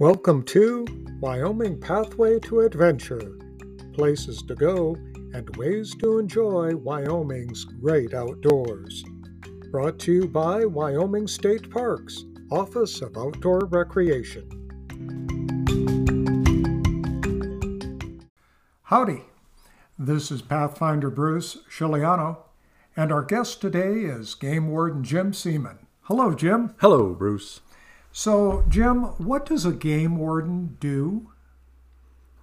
Welcome to Wyoming Pathway to Adventure places to go and ways to enjoy Wyoming's great outdoors. Brought to you by Wyoming State Parks, Office of Outdoor Recreation. Howdy, this is Pathfinder Bruce Chiliano, and our guest today is Game Warden Jim Seeman. Hello, Jim. Hello, Bruce. So, Jim, what does a game warden do?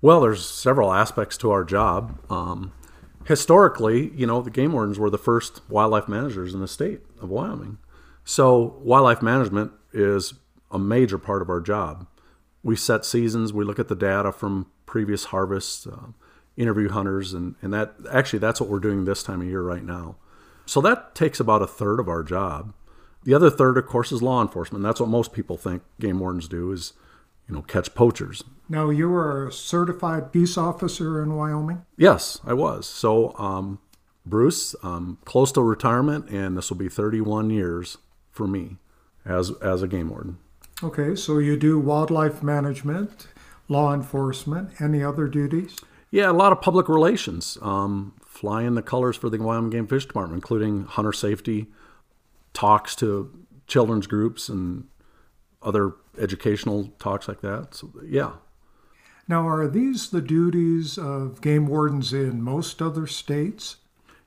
Well, there's several aspects to our job. Um, historically, you know, the game wardens were the first wildlife managers in the state of Wyoming. So, wildlife management is a major part of our job. We set seasons, we look at the data from previous harvests, uh, interview hunters, and, and that actually that's what we're doing this time of year right now. So, that takes about a third of our job. The other third, of course, is law enforcement. That's what most people think game wardens do is, you know, catch poachers. Now, you were a certified peace officer in Wyoming? Yes, I was. So, um, Bruce, um, close to retirement, and this will be 31 years for me as as a game warden. Okay, so you do wildlife management, law enforcement, any other duties? Yeah, a lot of public relations, um, flying the colors for the Wyoming Game Fish Department, including hunter safety, talks to children's groups and other educational talks like that. So, yeah. Now, are these the duties of game wardens in most other states?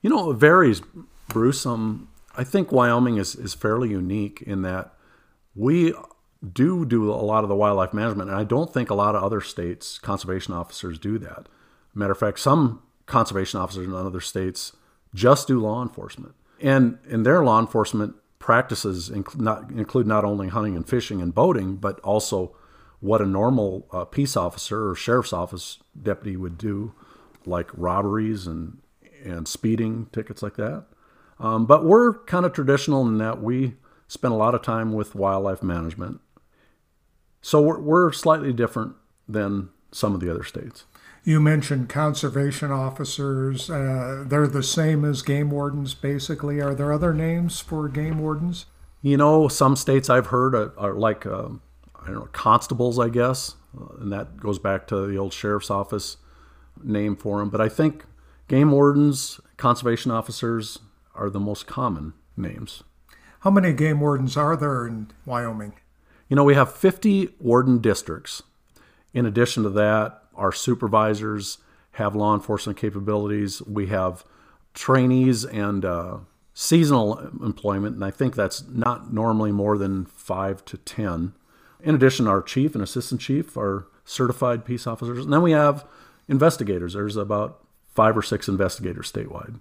You know, it varies, Bruce. Um, I think Wyoming is, is fairly unique in that we do do a lot of the wildlife management, and I don't think a lot of other states' conservation officers do that. Matter of fact, some conservation officers in other states just do law enforcement. And in their law enforcement practices inc- not, include not only hunting and fishing and boating, but also what a normal uh, peace officer or sheriff's office deputy would do, like robberies and and speeding tickets like that. Um, but we're kind of traditional in that we spend a lot of time with wildlife management. So we're, we're slightly different than some of the other states. You mentioned conservation officers. Uh, they're the same as game wardens, basically. Are there other names for game wardens? You know, some states I've heard are, are like, uh, I don't know, constables, I guess. Uh, and that goes back to the old sheriff's office name for them. But I think game wardens, conservation officers are the most common names. How many game wardens are there in Wyoming? You know, we have 50 warden districts. In addition to that, our supervisors have law enforcement capabilities. We have trainees and uh, seasonal employment, and I think that's not normally more than five to 10. In addition, our chief and assistant chief are certified peace officers. And then we have investigators. There's about five or six investigators statewide.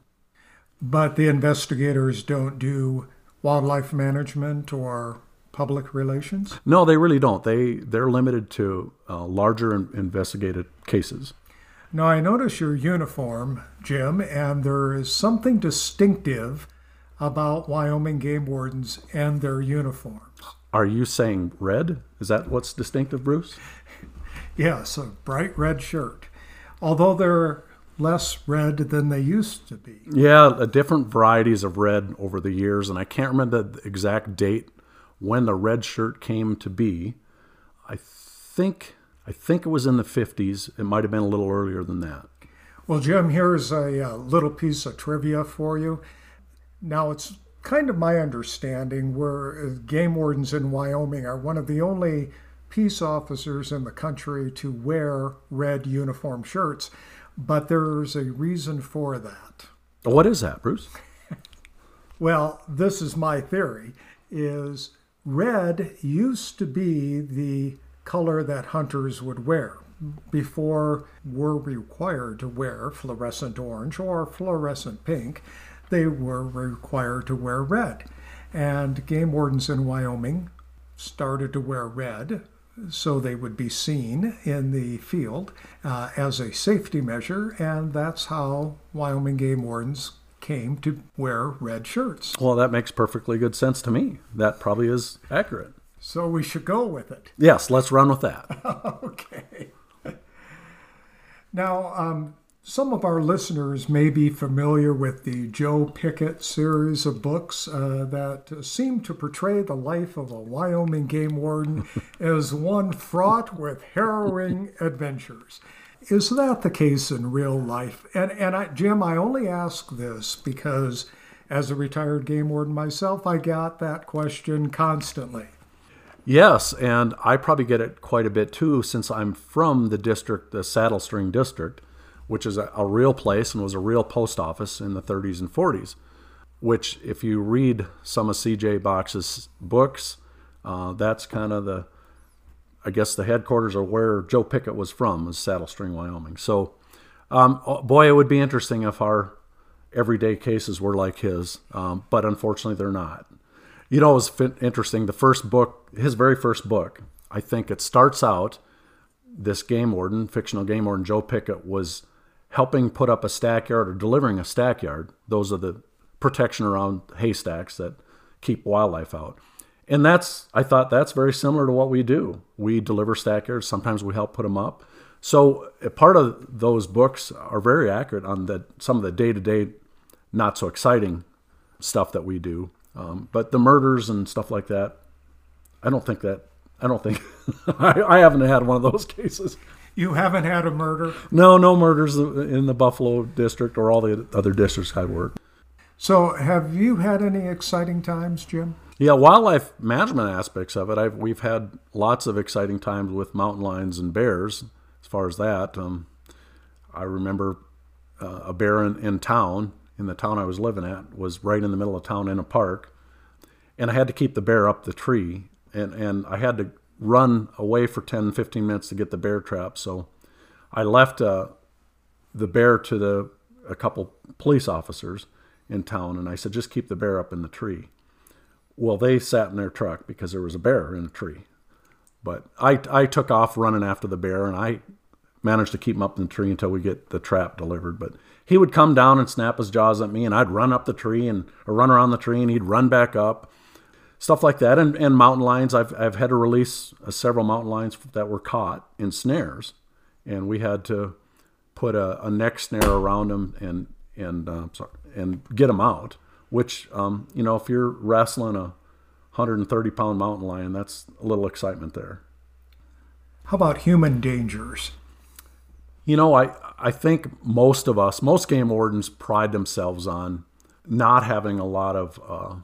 But the investigators don't do wildlife management or public relations? No, they really don't. They they're limited to uh, larger investigated cases. Now I notice your uniform, Jim, and there is something distinctive about Wyoming game wardens and their uniforms. Are you saying red? Is that what's distinctive, Bruce? yes, a bright red shirt. Although they're less red than they used to be. Yeah, different varieties of red over the years, and I can't remember the exact date when the red shirt came to be. I think I think it was in the 50s. It might have been a little earlier than that. Well, Jim, here's a, a little piece of trivia for you. Now, it's kind of my understanding where uh, game wardens in Wyoming are one of the only peace officers in the country to wear red uniform shirts, but there's a reason for that. What is that, Bruce? well, this is my theory is Red used to be the color that hunters would wear before were required to wear fluorescent orange or fluorescent pink. They were required to wear red. And game wardens in Wyoming started to wear red so they would be seen in the field uh, as a safety measure, and that's how Wyoming game wardens came to wear red shirts. Well, that makes perfectly good sense to me. That probably is accurate. So we should go with it. Yes, let's run with that. okay. Now, um, Some of our listeners may be familiar with the Joe Pickett series of books uh, that seem to portray the life of a Wyoming game warden as one fraught with harrowing adventures. Is that the case in real life? And, and I, Jim, I only ask this because as a retired game warden myself, I got that question constantly. Yes, and I probably get it quite a bit too since I'm from the district, the Saddlestring District which is a, a real place and was a real post office in the 30s and 40s. Which, if you read some of C.J. Box's books, uh, that's kind of the, I guess, the headquarters of where Joe Pickett was from, was Saddlestring, Wyoming. So, um, oh, boy, it would be interesting if our everyday cases were like his, um, but unfortunately, they're not. You know, it was interesting. The first book, his very first book, I think it starts out. This game warden, fictional game warden Joe Pickett, was helping put up a stackyard or delivering a stackyard. Those are the protection around haystacks that keep wildlife out. And that's, I thought that's very similar to what we do. We deliver stackyards, sometimes we help put them up. So part of those books are very accurate on the, some of the day to day, not so exciting stuff that we do. Um, but the murders and stuff like that, I don't think that, I don't think, I, I haven't had one of those cases. You haven't had a murder? No, no murders in the Buffalo district or all the other districts I work. So, have you had any exciting times, Jim? Yeah, wildlife management aspects of it. I've, we've had lots of exciting times with mountain lions and bears. As far as that, um, I remember uh, a bear in, in town, in the town I was living at, was right in the middle of town in a park, and I had to keep the bear up the tree, and and I had to run away for 10, 15 minutes to get the bear trap. So I left uh, the bear to the a couple police officers in town, and I said, just keep the bear up in the tree. Well, they sat in their truck because there was a bear in a tree. But I, I took off running after the bear, and I managed to keep him up in the tree until we get the trap delivered. But he would come down and snap his jaws at me, and I'd run up the tree and or run around the tree, and he'd run back up stuff like that. And, and mountain lions, I've, I've had to release uh, several mountain lions that were caught in snares. And we had to put a, a neck snare around them and, and, uh, sorry, and get them out. Which, um, you know, if you're wrestling a 130 pound mountain lion, that's a little excitement there. How about human dangers? You know, I, I think most of us, most game wardens pride themselves on not having a lot of uh,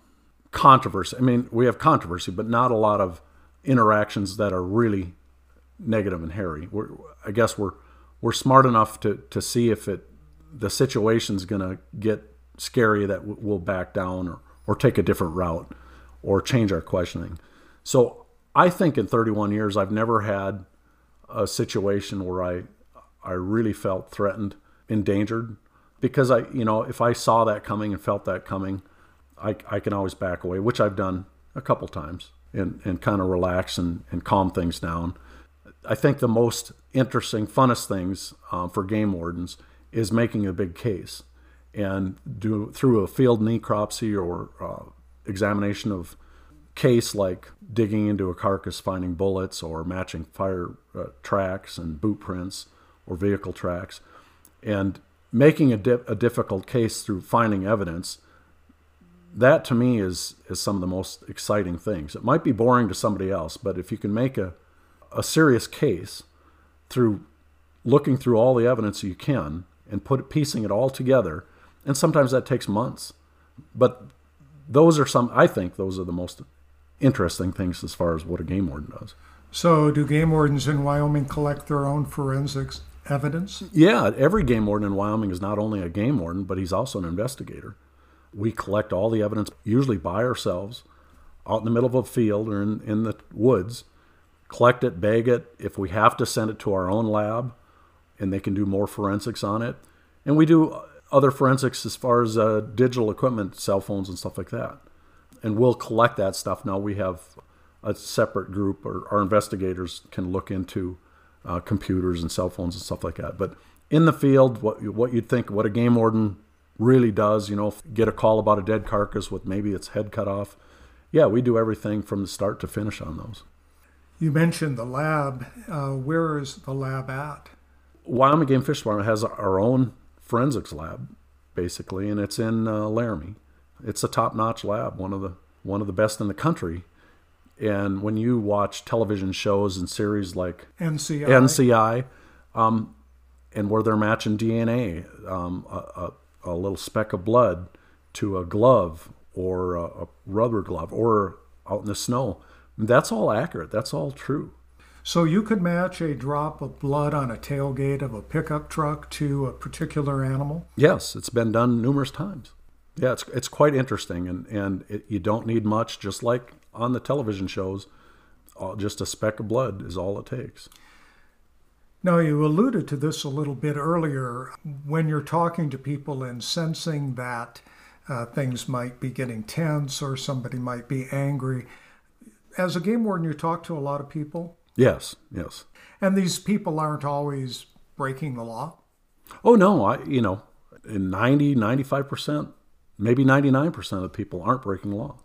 controversy. I mean, we have controversy, but not a lot of interactions that are really negative and hairy. We're, I guess we're we're smart enough to to see if it the situation's going to get scary that we'll back down or or take a different route or change our questioning. So I think in 31 years I've never had a situation where I I really felt threatened, endangered because I you know if I saw that coming and felt that coming I, I can always back away, which I've done a couple times, and, and kind of relax and, and calm things down. I think the most interesting, funnest things um, for game wardens is making a big case and do through a field necropsy or uh, examination of case like digging into a carcass, finding bullets, or matching fire uh, tracks and boot prints or vehicle tracks, and making a, di- a difficult case through finding evidence that to me is is some of the most exciting things. It might be boring to somebody else, but if you can make a a serious case through looking through all the evidence you can and put piecing it all together, and sometimes that takes months. But those are some I think those are the most interesting things as far as what a game warden does. So, do game wardens in Wyoming collect their own forensics evidence? Yeah, every game warden in Wyoming is not only a game warden, but he's also an investigator we collect all the evidence, usually by ourselves, out in the middle of a field or in, in the woods, collect it, bag it. If we have to send it to our own lab, and they can do more forensics on it. And we do other forensics as far as uh, digital equipment, cell phones, and stuff like that. And we'll collect that stuff. Now we have a separate group, or our investigators can look into uh, computers and cell phones and stuff like that. But in the field, what what you'd think, what a game warden really does, you know, get a call about a dead carcass with maybe its head cut off. Yeah, we do everything from the start to finish on those. You mentioned the lab. Uh, where is the lab at? Wyoming Game Fish Department has our own forensics lab, basically, and it's in uh, Laramie. It's a top-notch lab, one of the one of the best in the country. And when you watch television shows and series like NCI, NCI, um, and where they're matching DNA, um, a, a, a, little speck of blood to a glove or a, a rubber glove or out in the snow, that's all accurate. That's all true. So you could match a drop of blood on a tailgate of a pickup truck to a particular animal? Yes, it's been done numerous times. Yeah, it's, it's quite interesting, and, and it, you don't need much, just like on the television shows. Just a speck of blood is all it takes. Now, you alluded to this a little bit earlier when you're talking to people and sensing that uh, things might be getting tense or somebody might be angry. As a game warden, you talk to a lot of people. Yes, yes. And these people aren't always breaking the law? Oh, no. I, you know, in 90, 95%, maybe 99% of people aren't breaking the law.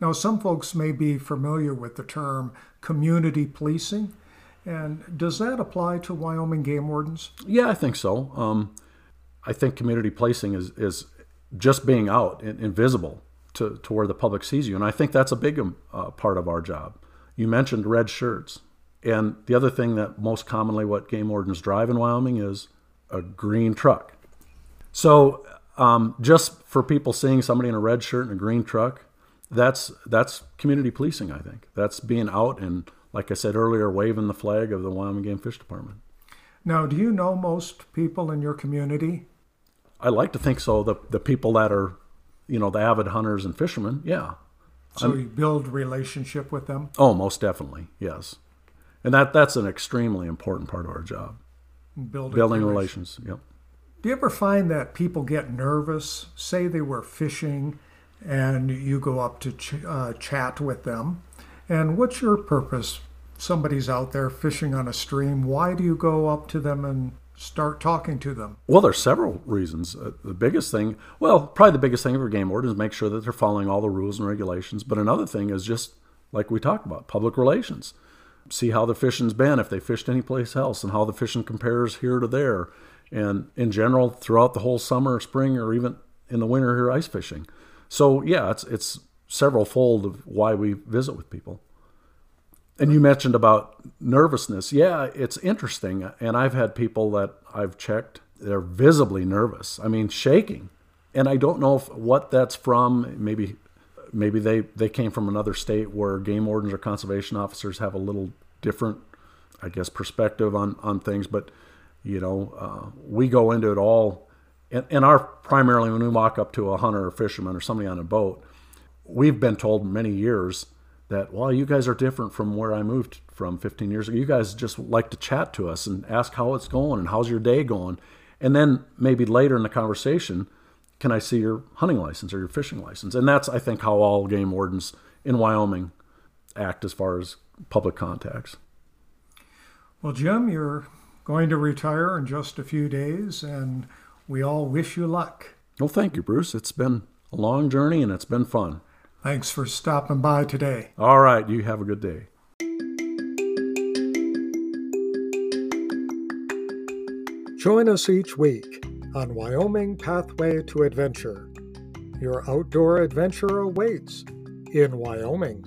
Now, some folks may be familiar with the term community policing. And does that apply to Wyoming game wardens? Yeah, I think so. Um, I think community policing is, is just being out and invisible to, to where the public sees you. And I think that's a big um, uh, part of our job. You mentioned red shirts. And the other thing that most commonly what game wardens drive in Wyoming is a green truck. So um, just for people seeing somebody in a red shirt and a green truck, that's that's community policing. I think that's being out and, like I said earlier, waving the flag of the Wyoming Game Fish Department. Now, do you know most people in your community? I like to think so. The the people that are, you know, the avid hunters and fishermen, yeah. So I'm, you build relationship with them. Oh, most definitely, yes and that that's an extremely important part of our job. Building, building relations. Yep. Do you ever find that people get nervous? Say they were fishing, and you go up to ch- uh, chat with them, and what's your purpose? Somebody's out there fishing on a stream. Why do you go up to them and start talking to them? Well, there's several reasons. Uh, the biggest thing, well, probably the biggest thing for game warden is make sure that they're following all the rules and regulations. But another thing is just like we talked about, public relations see how the fishing's been, if they fished anyplace else, and how the fishing compares here to there. And in general, throughout the whole summer, spring, or even in the winter here, ice fishing. So yeah, it's it's several fold of why we visit with people. And you mentioned about nervousness. Yeah, it's interesting. And I've had people that I've checked, they're visibly nervous. I mean, shaking. And I don't know if, what that's from. Maybe maybe they, they came from another state where game wardens or conservation officers have a little different, I guess, perspective on, on things. But, you know, uh, we go into it all. And, and our primarily, when we walk up to a hunter or fisherman or somebody on a boat, we've been told many years that, well, you guys are different from where I moved from 15 years ago. You guys just like to chat to us and ask how it's going and how's your day going. And then maybe later in the conversation, can I see your hunting license or your fishing license? And that's, I think, how all game wardens in Wyoming act as far as public contacts. Well, Jim, you're going to retire in just a few days, and we all wish you luck. Well, thank you, Bruce. It's been a long journey and it's been fun. Thanks for stopping by today. All right. You have a good day. Join us each week on Wyoming Pathway to Adventure. Your outdoor adventure awaits in Wyoming.